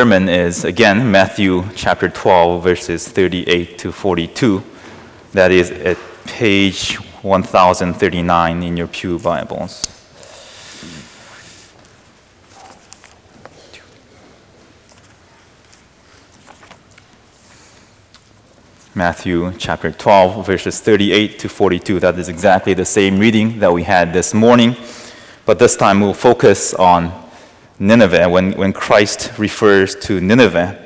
sermon is again Matthew chapter 12, verses 38 to 42. That is at page 1039 in your Pew Bibles. Matthew chapter 12, verses 38 to 42. That is exactly the same reading that we had this morning, but this time we'll focus on Nineveh when, when Christ refers to Nineveh.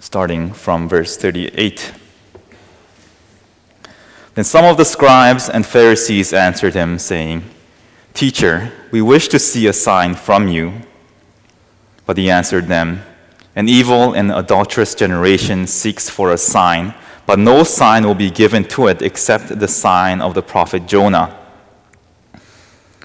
Starting from verse 38. Then some of the scribes and Pharisees answered him, saying, Teacher, we wish to see a sign from you. But he answered them, An evil and adulterous generation seeks for a sign, but no sign will be given to it except the sign of the prophet Jonah.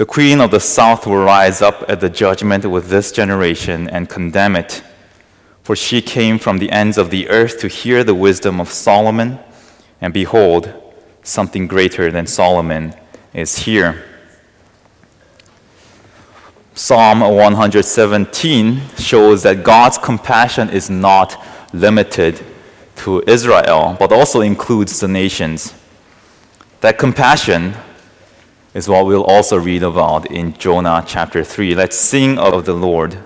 The queen of the south will rise up at the judgment with this generation and condemn it. For she came from the ends of the earth to hear the wisdom of Solomon, and behold, something greater than Solomon is here. Psalm 117 shows that God's compassion is not limited to Israel, but also includes the nations. That compassion is what we'll also read about in Jonah chapter 3. Let's sing of the Lord.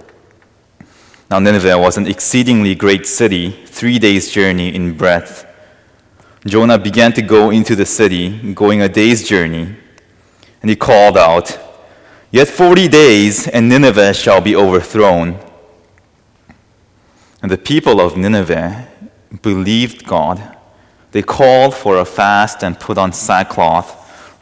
Now, Nineveh was an exceedingly great city, three days' journey in breadth. Jonah began to go into the city, going a day's journey, and he called out, Yet forty days, and Nineveh shall be overthrown. And the people of Nineveh believed God. They called for a fast and put on sackcloth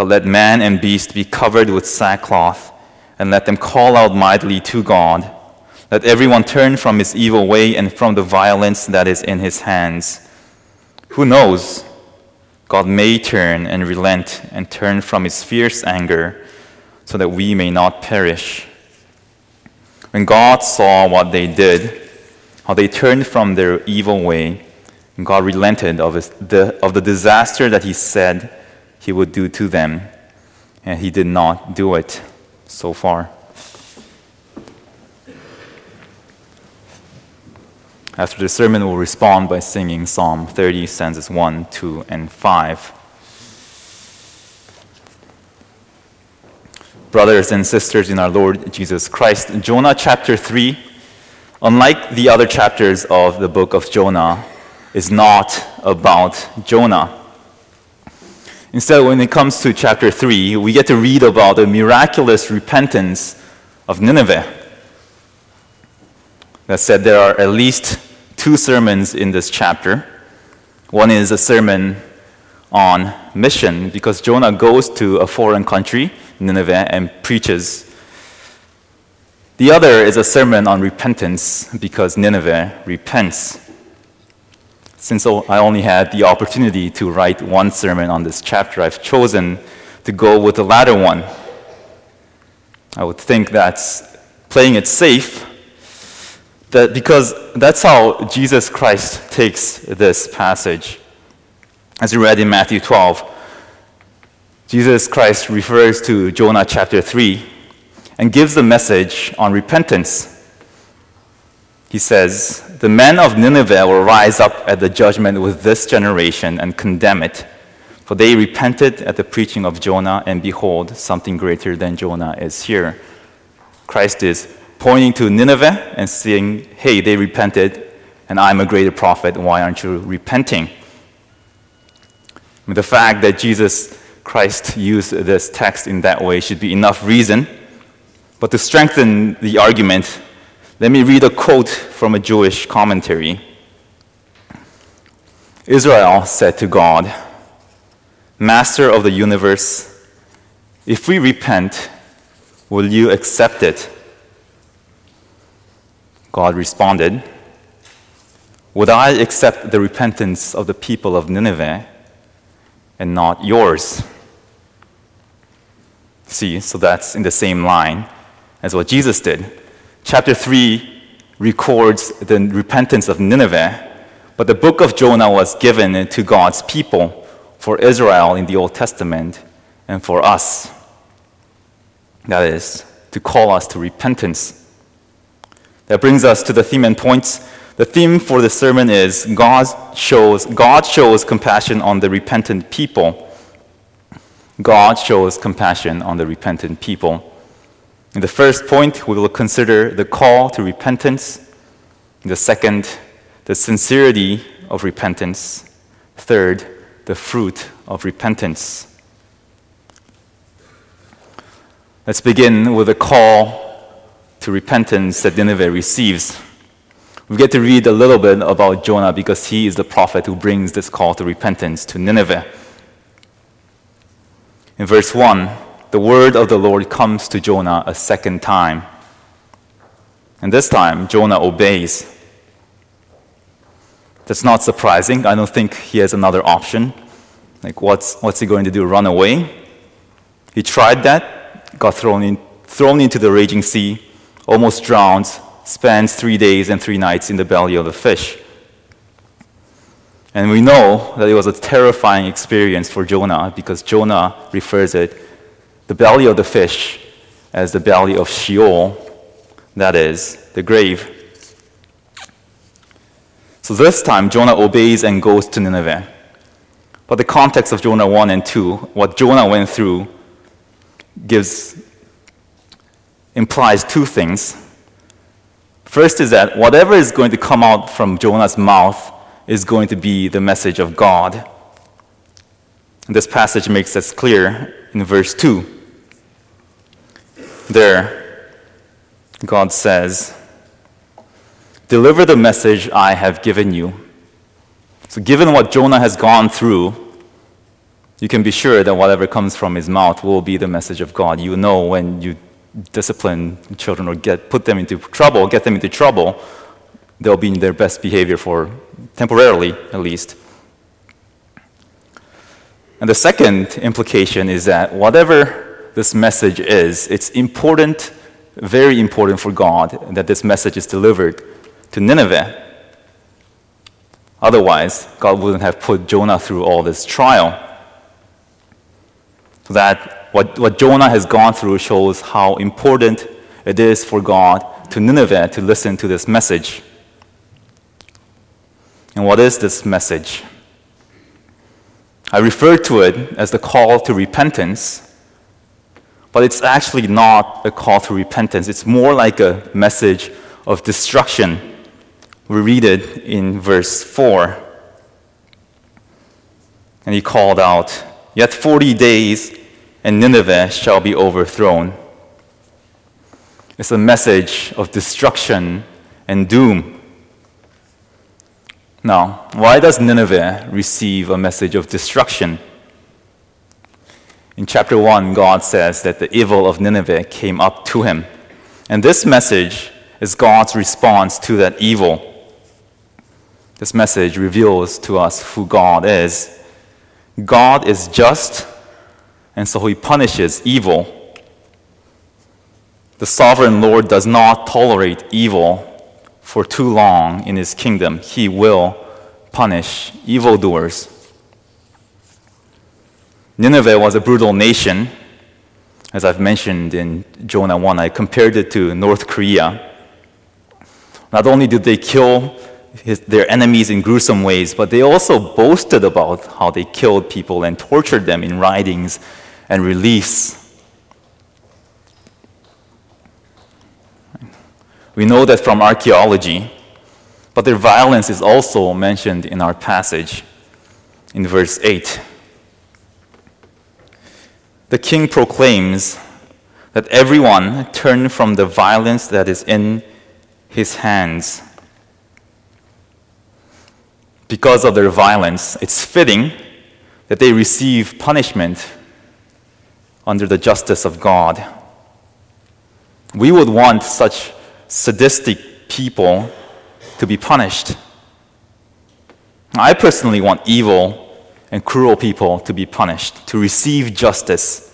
but let man and beast be covered with sackcloth, and let them call out mightily to God. Let everyone turn from his evil way and from the violence that is in his hands. Who knows? God may turn and relent and turn from his fierce anger so that we may not perish. When God saw what they did, how they turned from their evil way, God relented of, his, the, of the disaster that he said he would do to them, and he did not do it so far. After the sermon, we'll respond by singing Psalm 30, stanzas 1, 2, and 5. Brothers and sisters in our Lord Jesus Christ, Jonah chapter 3, unlike the other chapters of the book of Jonah, is not about Jonah. Instead, when it comes to chapter 3, we get to read about the miraculous repentance of Nineveh. That said, there are at least two sermons in this chapter. One is a sermon on mission, because Jonah goes to a foreign country, Nineveh, and preaches. The other is a sermon on repentance, because Nineveh repents. Since I only had the opportunity to write one sermon on this chapter, I've chosen to go with the latter one. I would think that's playing it safe, that because that's how Jesus Christ takes this passage. As we read in Matthew 12, Jesus Christ refers to Jonah chapter 3 and gives the message on repentance he says, The men of Nineveh will rise up at the judgment with this generation and condemn it. For they repented at the preaching of Jonah, and behold, something greater than Jonah is here. Christ is pointing to Nineveh and saying, hey, they repented, and I'm a greater prophet. Why aren't you repenting? the fact that Jesus Christ used this text in that way should be enough reason. But to strengthen the argument, let me read a quote from a Jewish commentary. Israel said to God, Master of the universe, if we repent, will you accept it? God responded, Would I accept the repentance of the people of Nineveh and not yours? See, so that's in the same line as what Jesus did. Chapter 3 records the repentance of Nineveh, but the book of Jonah was given to God's people for Israel in the Old Testament and for us. That is, to call us to repentance. That brings us to the theme and points. The theme for the sermon is God shows, God shows compassion on the repentant people. God shows compassion on the repentant people. In the first point, we will consider the call to repentance. In the second, the sincerity of repentance. Third, the fruit of repentance. Let's begin with the call to repentance that Nineveh receives. We get to read a little bit about Jonah because he is the prophet who brings this call to repentance to Nineveh. In verse 1, the word of the Lord comes to Jonah a second time. And this time, Jonah obeys. That's not surprising. I don't think he has another option. Like, what's, what's he going to do? Run away? He tried that, got thrown, in, thrown into the raging sea, almost drowns, spends three days and three nights in the belly of the fish. And we know that it was a terrifying experience for Jonah because Jonah refers it, the belly of the fish, as the belly of Sheol, that is, the grave. So this time, Jonah obeys and goes to Nineveh. But the context of Jonah 1 and 2, what Jonah went through, gives implies two things. First is that whatever is going to come out from Jonah's mouth is going to be the message of God. This passage makes this clear in verse 2. There, God says, Deliver the message I have given you. So, given what Jonah has gone through, you can be sure that whatever comes from his mouth will be the message of God. You know when you discipline children or get, put them into trouble, get them into trouble, they'll be in their best behavior for temporarily at least. And the second implication is that whatever this message is, it's important, very important for God that this message is delivered to Nineveh. Otherwise, God wouldn't have put Jonah through all this trial. So that what, what Jonah has gone through shows how important it is for God to Nineveh to listen to this message. And what is this message? I refer to it as the call to repentance, but it's actually not a call to repentance. It's more like a message of destruction. We read it in verse 4. And he called out, Yet 40 days and Nineveh shall be overthrown. It's a message of destruction and doom. Now, why does Nineveh receive a message of destruction? In chapter 1, God says that the evil of Nineveh came up to him. And this message is God's response to that evil. This message reveals to us who God is. God is just and so he punishes evil. The sovereign Lord does not tolerate evil for too long in his kingdom. He will punish evildoers. Nineveh was a brutal nation. As I've mentioned in Jonah 1, I compared it to North Korea. Not only did they kill his, their enemies in gruesome ways, but they also boasted about how they killed people and tortured them in writings and reliefs. We know that from archaeology, but their violence is also mentioned in our passage in verse 8. The king proclaims that everyone turn from the violence that is in his hands. Because of their violence, it's fitting that they receive punishment under the justice of God. We would want such sadistic people to be punished. I personally want evil and cruel people to be punished, to receive justice.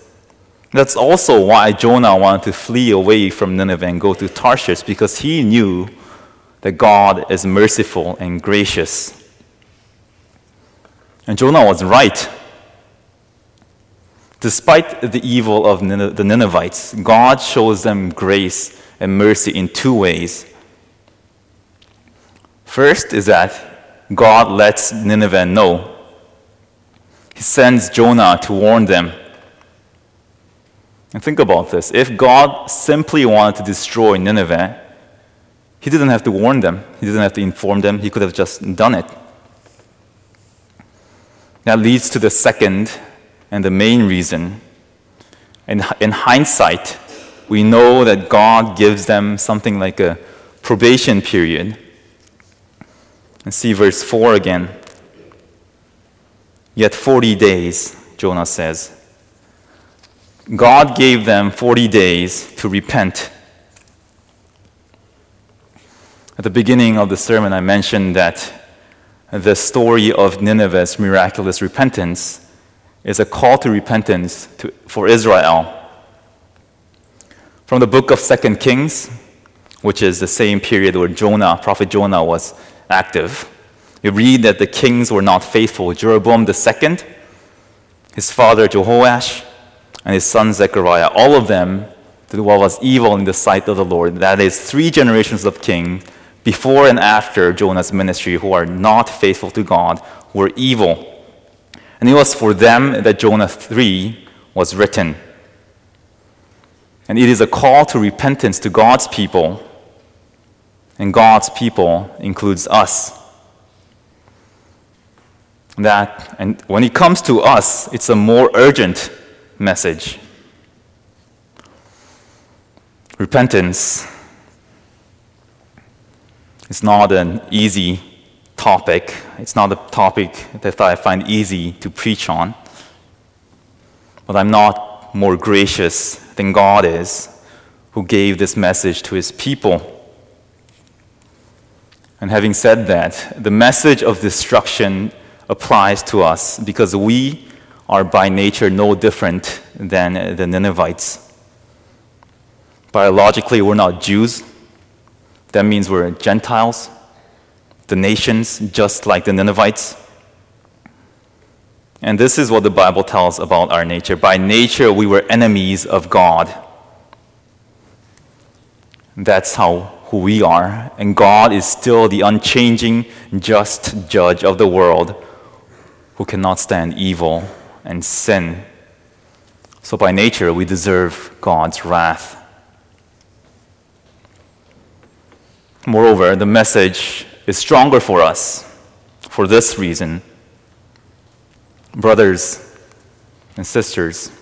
That's also why Jonah wanted to flee away from Nineveh and go to Tarshish, because he knew that God is merciful and gracious. And Jonah was right. Despite the evil of the Ninevites, God shows them grace and mercy in two ways. First is that God lets Nineveh know he sends Jonah to warn them. And think about this. If God simply wanted to destroy Nineveh, he didn't have to warn them, he didn't have to inform them, he could have just done it. That leads to the second and the main reason. In, in hindsight, we know that God gives them something like a probation period. And see verse 4 again. Yet 40 days, Jonah says. God gave them 40 days to repent. At the beginning of the sermon, I mentioned that the story of Nineveh's miraculous repentance is a call to repentance to, for Israel. From the book of Second Kings, which is the same period where Jonah, prophet Jonah, was active, we read that the kings were not faithful. Jeroboam II, his father Jehoash, and his son Zechariah, all of them did what was evil in the sight of the Lord. That is, three generations of kings before and after Jonah's ministry who are not faithful to God were evil. And it was for them that Jonah 3 was written. And it is a call to repentance to God's people. And God's people includes us that, and when it comes to us, it's a more urgent message. Repentance is not an easy topic. It's not a topic that I find easy to preach on. But I'm not more gracious than God is, who gave this message to his people. And having said that, the message of destruction applies to us because we are by nature no different than uh, the Ninevites. Biologically, we're not Jews. That means we're Gentiles, the nations, just like the Ninevites. And this is what the Bible tells about our nature. By nature, we were enemies of God. That's how who we are. And God is still the unchanging, just judge of the world who cannot stand evil and sin. So, by nature, we deserve God's wrath. Moreover, the message is stronger for us for this reason. Brothers and sisters,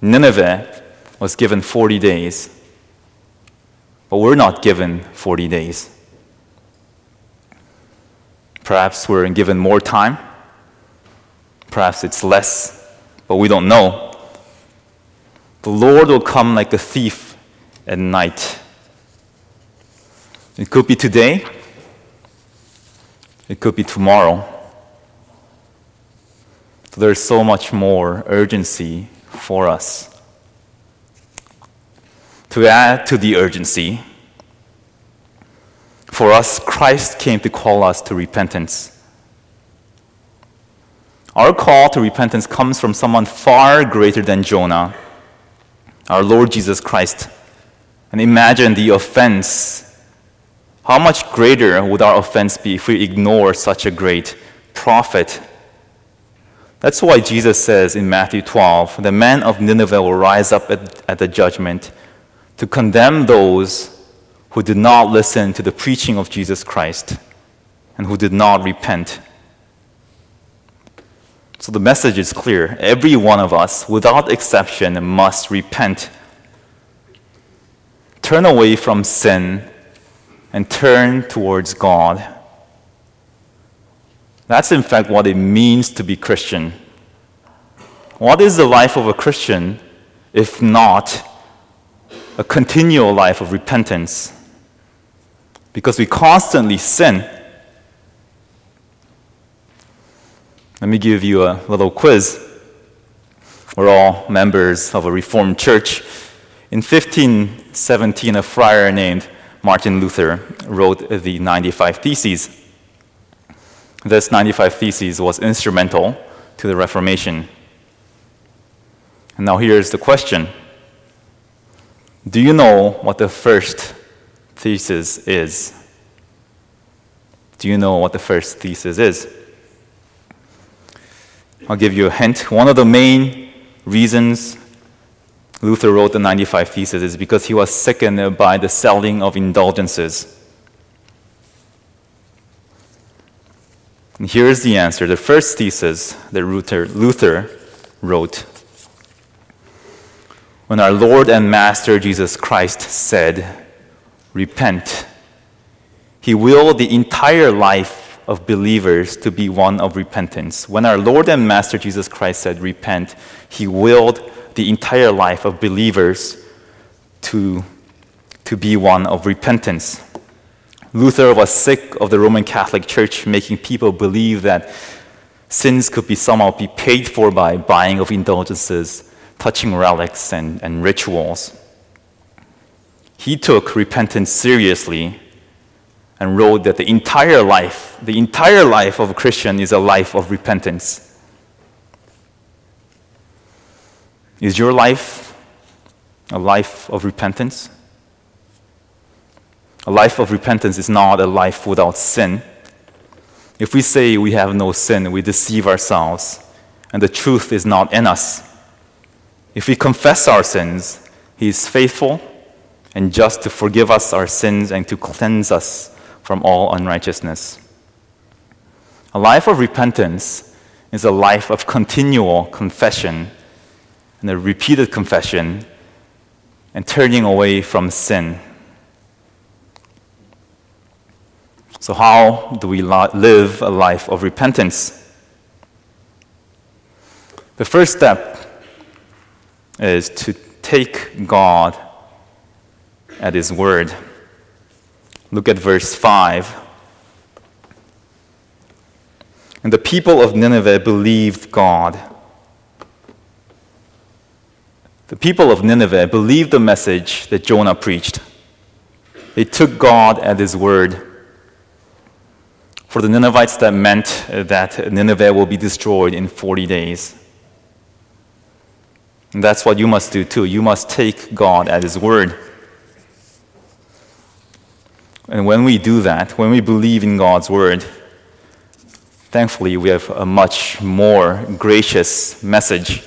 Nineveh was given 40 days, but we're not given 40 days. Perhaps we're given more time Perhaps it's less, but we don't know. The Lord will come like a thief at night. It could be today, it could be tomorrow. So there's so much more urgency for us. To add to the urgency, for us, Christ came to call us to repentance. Our call to repentance comes from someone far greater than Jonah, our Lord Jesus Christ. And imagine the offense. How much greater would our offense be if we ignore such a great prophet? That's why Jesus says in Matthew 12 the men of Nineveh will rise up at, at the judgment to condemn those who did not listen to the preaching of Jesus Christ and who did not repent. So the message is clear. Every one of us, without exception, must repent. Turn away from sin and turn towards God. That's in fact what it means to be Christian. What is the life of a Christian if not a continual life of repentance? Because we constantly sin. Let me give you a little quiz. We're all members of a Reformed church. In 1517, a friar named Martin Luther wrote the 95 Theses. This 95 Theses was instrumental to the Reformation. And now here's the question Do you know what the first thesis is? Do you know what the first thesis is? I'll give you a hint. One of the main reasons Luther wrote the 95 Theses is because he was sickened by the selling of indulgences. And here's the answer. The first thesis that Luther, Luther wrote when our Lord and Master Jesus Christ said, Repent, he willed the entire life of believers to be one of repentance. When our Lord and Master Jesus Christ said, Repent, he willed the entire life of believers to, to be one of repentance. Luther was sick of the Roman Catholic Church making people believe that sins could be somehow be paid for by buying of indulgences touching relics and, and rituals. He took repentance seriously and wrote that the entire life, the entire life of a Christian is a life of repentance. Is your life a life of repentance? A life of repentance is not a life without sin. If we say we have no sin, we deceive ourselves, and the truth is not in us. If we confess our sins, He is faithful and just to forgive us our sins and to cleanse us from all unrighteousness. A life of repentance is a life of continual confession and a repeated confession and turning away from sin. So, how do we live a life of repentance? The first step is to take God at His word. Look at verse 5. And the people of Nineveh believed God. The people of Nineveh believed the message that Jonah preached. They took God at His word. For the Ninevites, that meant that Nineveh will be destroyed in 40 days. And that's what you must do too. You must take God at His word. And when we do that, when we believe in God's word, thankfully we have a much more gracious message.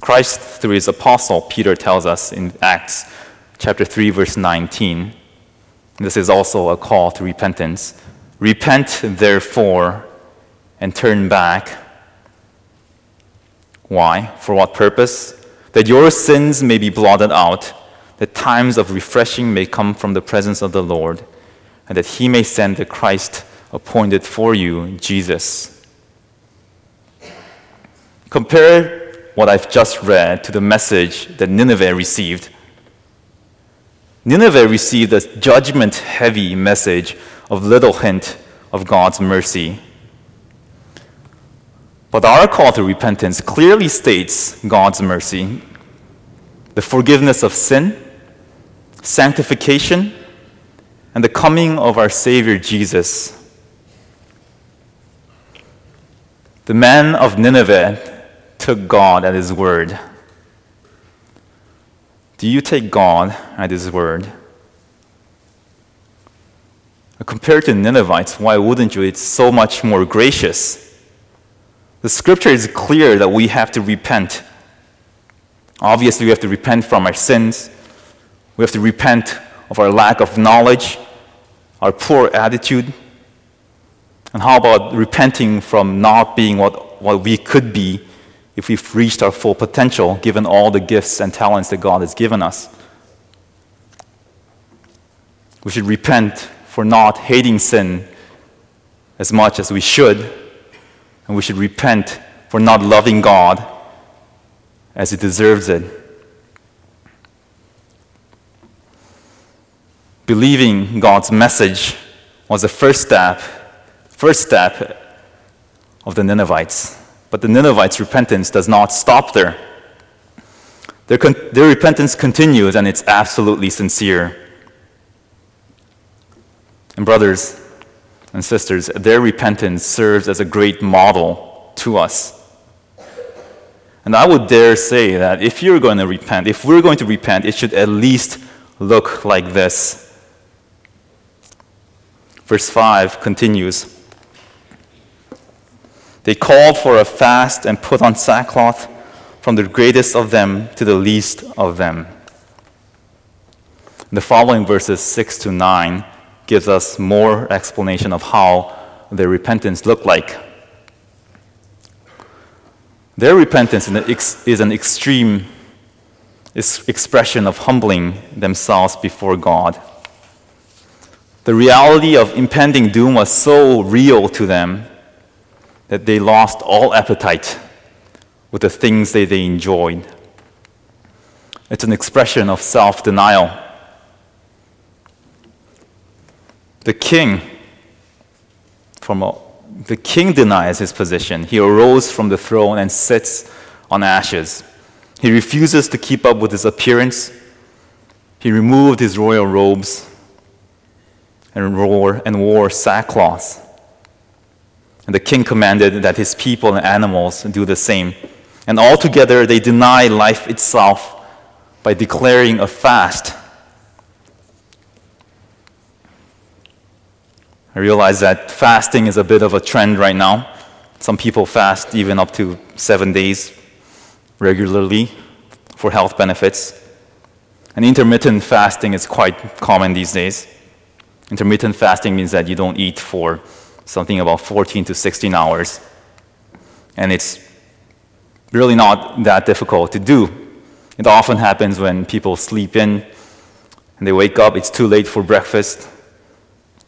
Christ, through his apostle Peter, tells us in Acts chapter 3, verse 19. This is also a call to repentance. Repent, therefore, and turn back why? For what purpose? That your sins may be blotted out, that times of refreshing may come from the presence of the Lord, and that he may send the Christ appointed for you, Jesus. Compare what I've just read to the message that Nineveh received. Nineveh received a judgment heavy message of little hint of God's mercy. But our call to repentance clearly states God's mercy, the forgiveness of sin, sanctification, and the coming of our Savior Jesus. The man of Nineveh took God at his word. Do you take God at his word? Compared to Ninevites, why wouldn't you? It's so much more gracious. The scripture is clear that we have to repent. Obviously, we have to repent from our sins. We have to repent of our lack of knowledge, our poor attitude? And how about repenting from not being what, what we could be if we've reached our full potential, given all the gifts and talents that God has given us? We should repent for not hating sin as much as we should, and we should repent for not loving God as He deserves it. Believing God's message was the first step, first step of the Ninevites. But the Ninevites' repentance does not stop there. Their, con- their repentance continues, and it's absolutely sincere. And, brothers and sisters, their repentance serves as a great model to us. And I would dare say that if you're going to repent, if we're going to repent, it should at least look like this. Verse 5 continues They called for a fast and put on sackcloth from the greatest of them to the least of them. The following verses 6 to 9 gives us more explanation of how their repentance looked like. Their repentance is an extreme expression of humbling themselves before God. The reality of impending doom was so real to them that they lost all appetite with the things that they enjoyed. It's an expression of self denial. The king, from a, the king denies his position. He arose from the throne and sits on ashes. He refuses to keep up with his appearance. He removed his royal robes and wore, and wore sackcloth. And the king commanded that his people and animals do the same. And altogether, they deny life itself by declaring a fast. I realize that fasting is a bit of a trend right now. Some people fast even up to seven days regularly for health benefits. And intermittent fasting is quite common these days. Intermittent fasting means that you don't eat for something about 14 to 16 hours. And it's really not that difficult to do. It often happens when people sleep in and they wake up, it's too late for breakfast,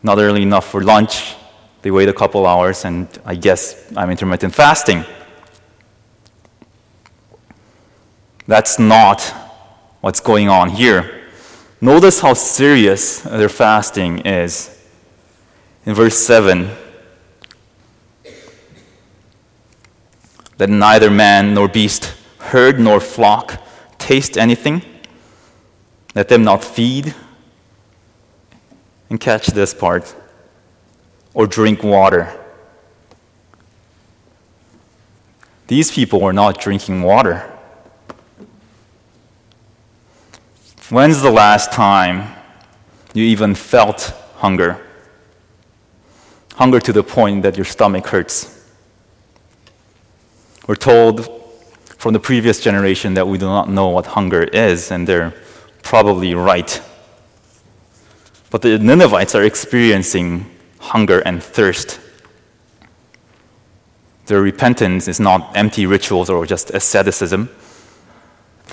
not early enough for lunch. They wait a couple hours, and I guess I'm intermittent fasting. That's not what's going on here. Notice how serious their fasting is. In verse 7, that neither man nor beast, herd nor flock taste anything, let them not feed. And catch this part, or drink water. These people were not drinking water. When's the last time you even felt hunger? Hunger to the point that your stomach hurts. We're told from the previous generation that we do not know what hunger is, and they're probably right. But the Ninevites are experiencing hunger and thirst. Their repentance is not empty rituals or just asceticism.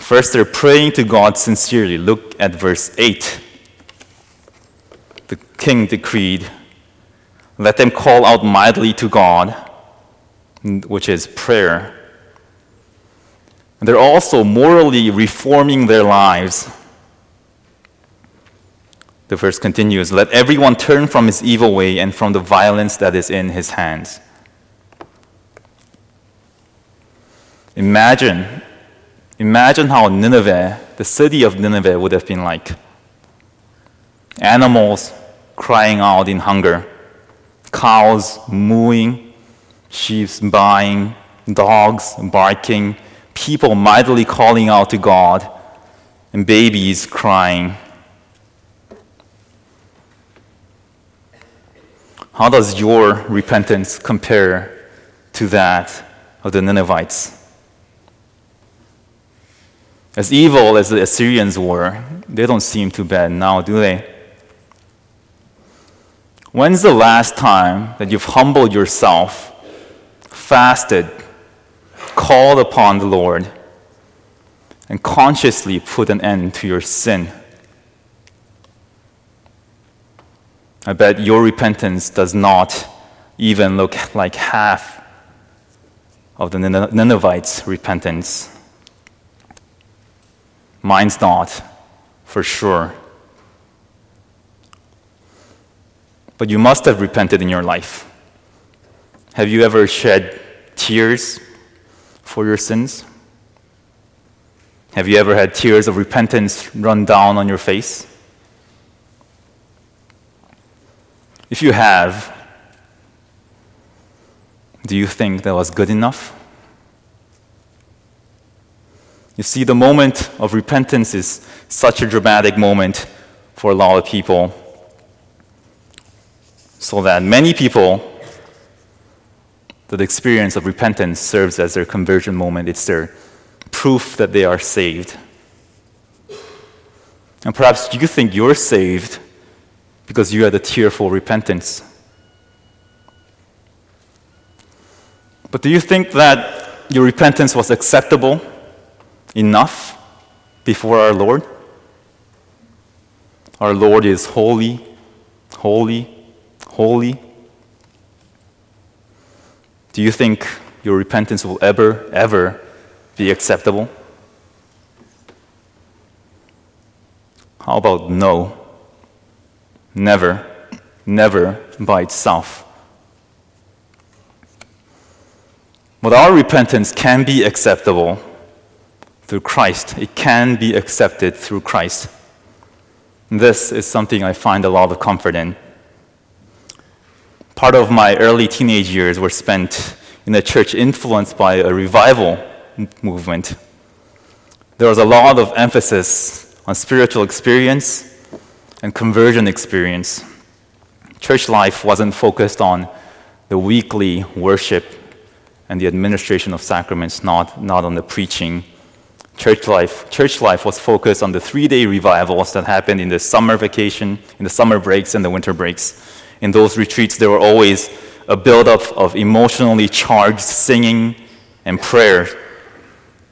First, they're praying to God sincerely. Look at verse 8. The king decreed, Let them call out mightily to God, which is prayer. And they're also morally reforming their lives. The verse continues Let everyone turn from his evil way and from the violence that is in his hands. Imagine Imagine how Nineveh, the city of Nineveh, would have been like. Animals crying out in hunger, cows mooing, sheep baying, dogs barking, people mightily calling out to God, and babies crying. How does your repentance compare to that of the Ninevites? As evil as the Assyrians were, they don't seem too bad now, do they? When's the last time that you've humbled yourself, fasted, called upon the Lord, and consciously put an end to your sin? I bet your repentance does not even look like half of the Ninevites' repentance. Mine's not, for sure. But you must have repented in your life. Have you ever shed tears for your sins? Have you ever had tears of repentance run down on your face? If you have, do you think that was good enough? You see, the moment of repentance is such a dramatic moment for a lot of people, so that many people, the experience of repentance serves as their conversion moment. It's their proof that they are saved. And perhaps you think you're saved because you had a tearful repentance. But do you think that your repentance was acceptable? Enough before our Lord? Our Lord is holy, holy, holy. Do you think your repentance will ever, ever be acceptable? How about no? Never, never by itself. But our repentance can be acceptable through Christ. It can be accepted through Christ. This is something I find a lot of comfort in. Part of my early teenage years were spent in a church influenced by a revival movement. There was a lot of emphasis on spiritual experience and conversion experience. Church life wasn't focused on the weekly worship and the administration of sacraments, not, not on the preaching church life. Church life was focused on the three day revivals that happened in the summer vacation, in the summer breaks, and the winter breaks. In those retreats, there were always a buildup of emotionally charged singing and prayer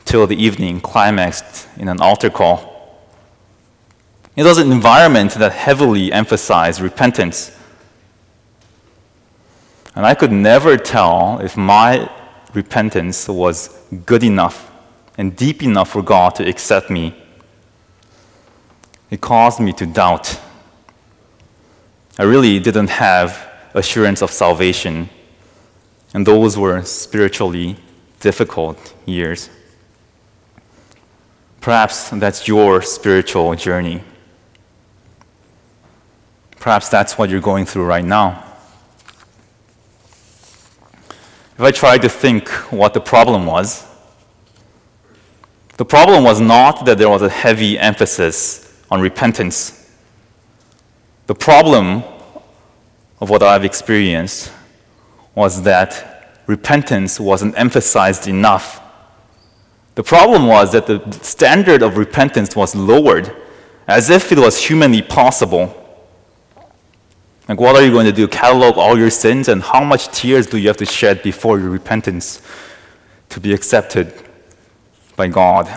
till the evening climaxed in an altar call. It was an environment that heavily emphasized repentance. And I could never tell if my repentance was good enough and deep enough for God to accept me. It caused me to doubt. I really didn't have assurance of salvation, and those were spiritually difficult years. Perhaps that's your spiritual journey. Perhaps that's what you're going through right now. If I tried to think what the problem was, the problem was not that there was a heavy emphasis on repentance. The problem of what I've experienced was that repentance wasn't emphasized enough. The problem was that the standard of repentance was lowered as if it was humanly possible. Like, what are you going to do? Catalog all your sins, and how much tears do you have to shed before your repentance to be accepted? By God.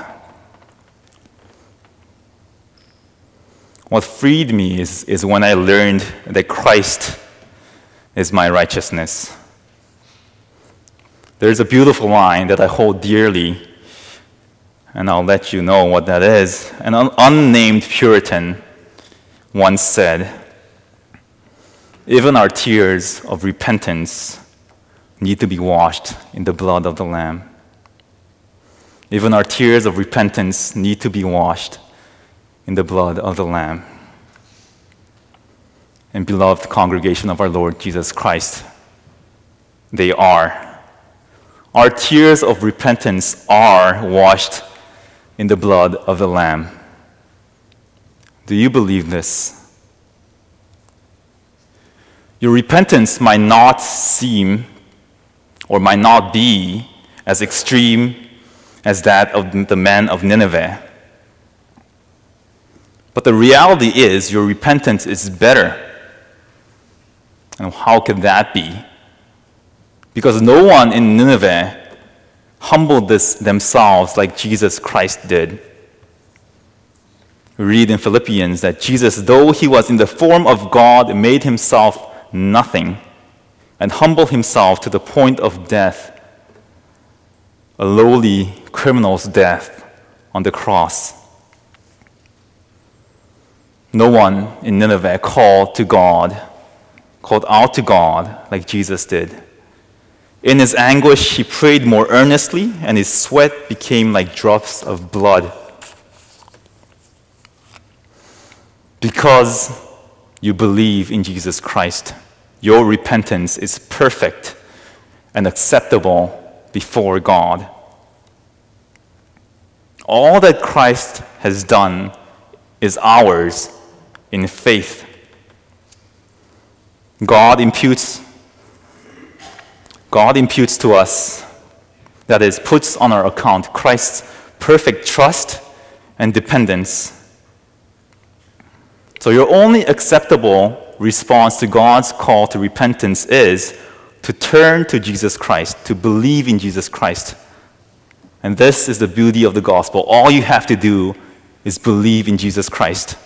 What freed me is, is when I learned that Christ is my righteousness. There's a beautiful line that I hold dearly, and I'll let you know what that is. An un- unnamed Puritan once said, Even our tears of repentance need to be washed in the blood of the Lamb. Even our tears of repentance need to be washed in the blood of the Lamb. And beloved congregation of our Lord Jesus Christ, they are. Our tears of repentance are washed in the blood of the Lamb. Do you believe this? Your repentance might not seem or might not be as extreme as that of the man of Nineveh. But the reality is, your repentance is better. And how can that be? Because no one in Nineveh humbled this themselves like Jesus Christ did. We read in Philippians that Jesus, though he was in the form of God, made himself nothing and humbled himself to the point of death, a lowly criminal's death on the cross. No one in Nineveh called to God, called out to God like Jesus did. In his anguish, he prayed more earnestly, and his sweat became like drops of blood. Because you believe in Jesus Christ, your repentance is perfect and acceptable before God. All that Christ has done is ours in faith. God imputes God imputes to us, that is, puts on our account Christ's perfect trust and dependence. So, your only acceptable response to God's call to repentance is to turn to Jesus Christ, to believe in Jesus Christ. And this is the beauty of the gospel. All you have to do is believe in Jesus Christ.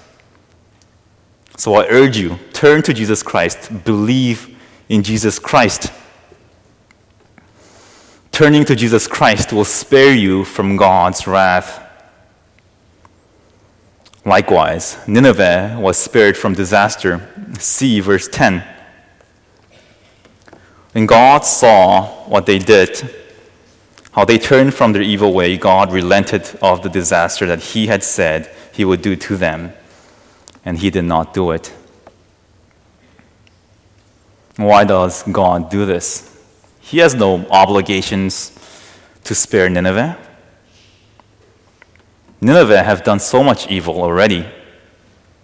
So I urge you, turn to Jesus Christ, believe in Jesus Christ. Turning to Jesus Christ will spare you from God's wrath. Likewise, Nineveh was spared from disaster. See verse 10. When God saw what they did, how they turned from their evil way, God relented of the disaster that He had said He would do to them, and He did not do it. Why does God do this? He has no obligations to spare Nineveh. Nineveh have done so much evil already.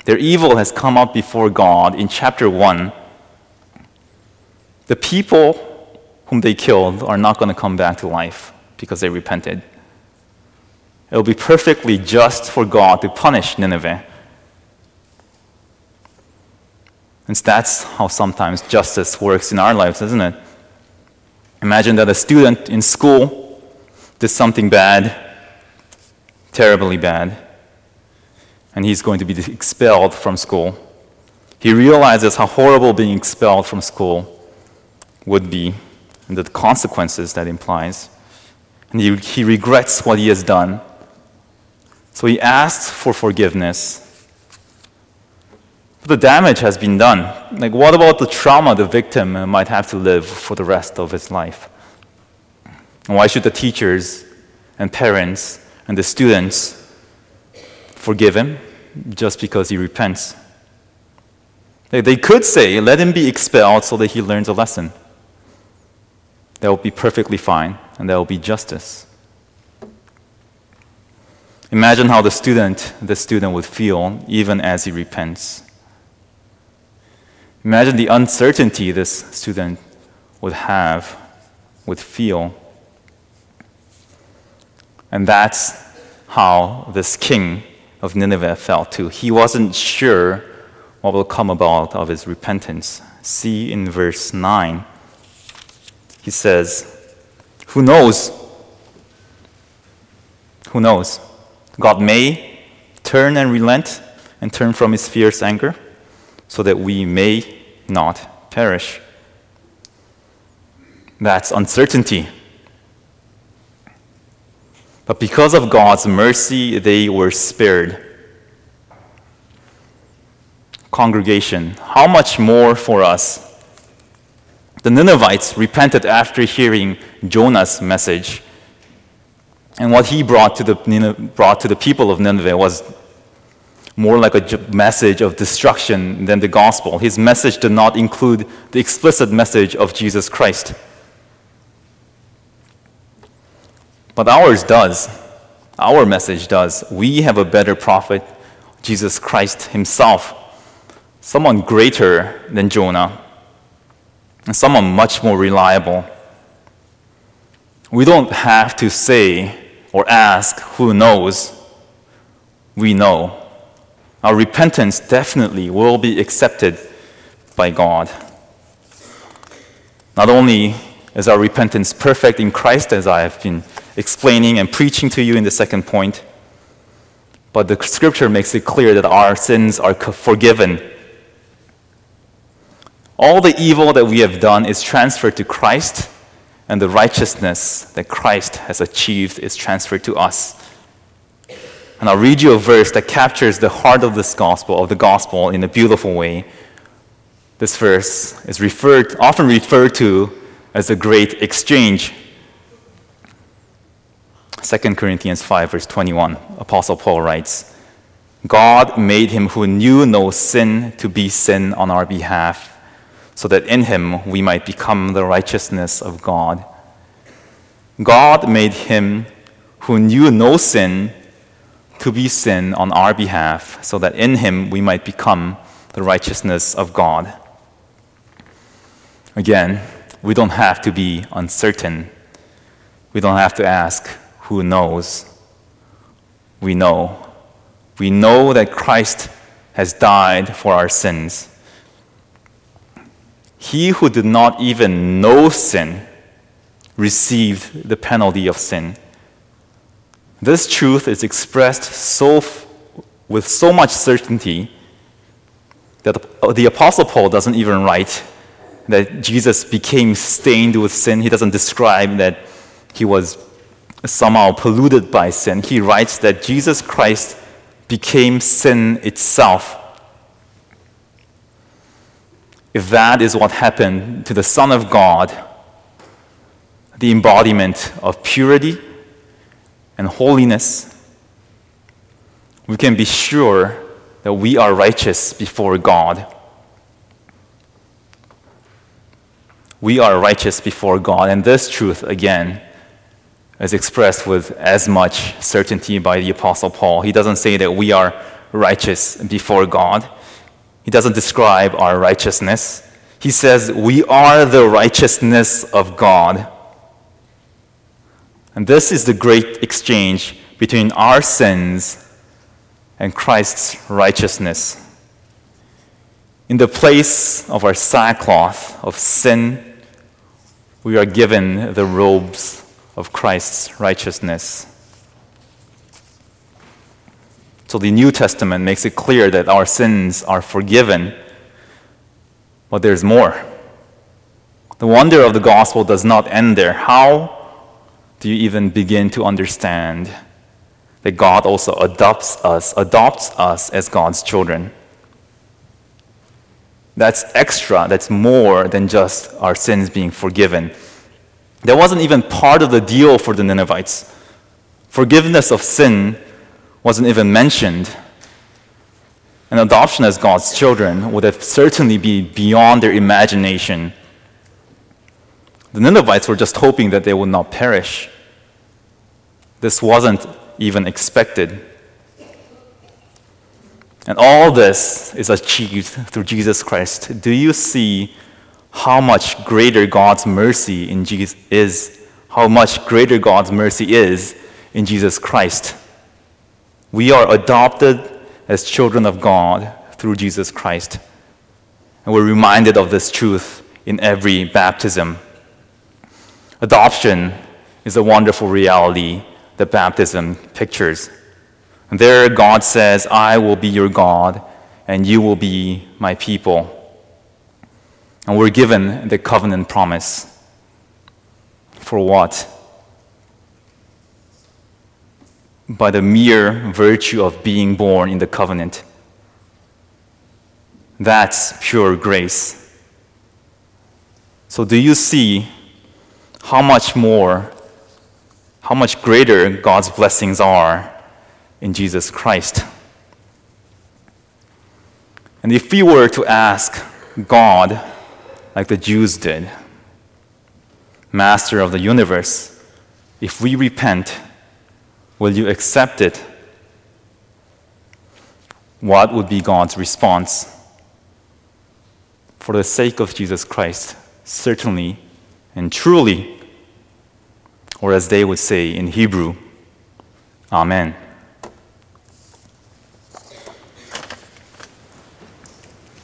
Their evil has come up before God in chapter 1. The people whom they killed are not going to come back to life because they repented. It will be perfectly just for God to punish Nineveh. And that's how sometimes justice works in our lives, isn't it? Imagine that a student in school did something bad, terribly bad, and he's going to be expelled from school. He realizes how horrible being expelled from school would be and the consequences that implies. And he, he regrets what he has done. So he asks for forgiveness But the damage has been done. Like, what about the trauma the victim might have to live for the rest of his life? And why should the teachers and parents and the students forgive him just because he repents? They, they could say, let him be expelled so that he learns a lesson. That will be perfectly fine, and that will be justice. Imagine how the student, the student would feel even as he repents. Imagine the uncertainty this student would have, would feel. And that's how this king of Nineveh felt too. He wasn't sure what will come about of his repentance. See in verse 9, he says, Who knows? Who knows? God may turn and relent and turn from his fierce anger so that we may not perish. That's uncertainty. But because of God's mercy, they were spared. Congregation, how much more for us? The Ninevites repented after hearing Jonah's message. And what he brought to the, brought to the people of Nineveh was more like a message of destruction than the gospel. His message did not include the explicit message of Jesus Christ. But ours does. Our message does. We have a better prophet, Jesus Christ Himself, someone greater than Jonah, and some are much more reliable. We don't have to say or ask who knows. We know Our repentance definitely will be accepted by God. Not only is our repentance perfect in Christ, as I have been explaining and preaching to you in the second point, but the scripture makes it clear that our sins are forgiven. All the evil that we have done is transferred to Christ, and the righteousness that Christ has achieved is transferred to us. And I'll read you a verse that captures the heart of this gospel, of the gospel, in a beautiful way. This verse is referred, often referred to as the great exchange. 2 Corinthians 5, verse 21, Apostle Paul writes, God made him who knew no sin to be sin on our behalf, so that in him we might become the righteousness of God. God made him who knew no sin to be sin on our behalf, so that in him we might become the righteousness of God. Again, we don't have to be uncertain. We don't have to ask, who knows? We know. We know that Christ has died for our sins. He who did not even know sin received the penalty of sin. This truth is expressed so, with so much certainty that the Apostle Paul doesn't even write that Jesus became stained with sin. He doesn't describe that he was somehow polluted by sin. He writes that Jesus Christ became sin itself. If that is what happened to the Son of God, the embodiment of purity, and holiness, we can be sure that we are righteous before God. We are righteous before God, and this truth, again, is expressed with as much certainty by the Apostle Paul. He doesn't say that we are righteous before God, he doesn't describe our righteousness. He says, We are the righteousness of God. And this is the great exchange between our sins and Christ's righteousness. In the place of our sackcloth of sin, we are given the robes of Christ's righteousness. So the New Testament makes it clear that our sins are forgiven, but there's more. The wonder of the gospel does not end there. How do you even begin to understand that God also adopts us, adopts us as God's children? That's extra, that's more than just our sins being forgiven. That wasn't even part of the deal for the Ninevites. Forgiveness of sin wasn't even mentioned. And adoption as God's children would have certainly be beyond their imagination. The Ninevites were just hoping that they would not perish. This wasn't even expected. And all this is achieved through Jesus Christ. Do you see how much greater God's mercy in Jesus is? How much greater God's mercy is in Jesus Christ? We are adopted as children of God through Jesus Christ. And we're reminded of this truth in every baptism. Adoption is a wonderful reality that baptism pictures. And there, God says, I will be your God, and you will be my people. And we're given the covenant promise. For what? By the mere virtue of being born in the covenant. That's pure grace. So, do you see how much more, how much greater God's blessings are in Jesus Christ? And if we were to ask God, like the Jews did, Master of the universe, if we repent, will you accept it? What would be God's response? For the sake of Jesus Christ, certainly and truly, or as they would say in Hebrew, Amen.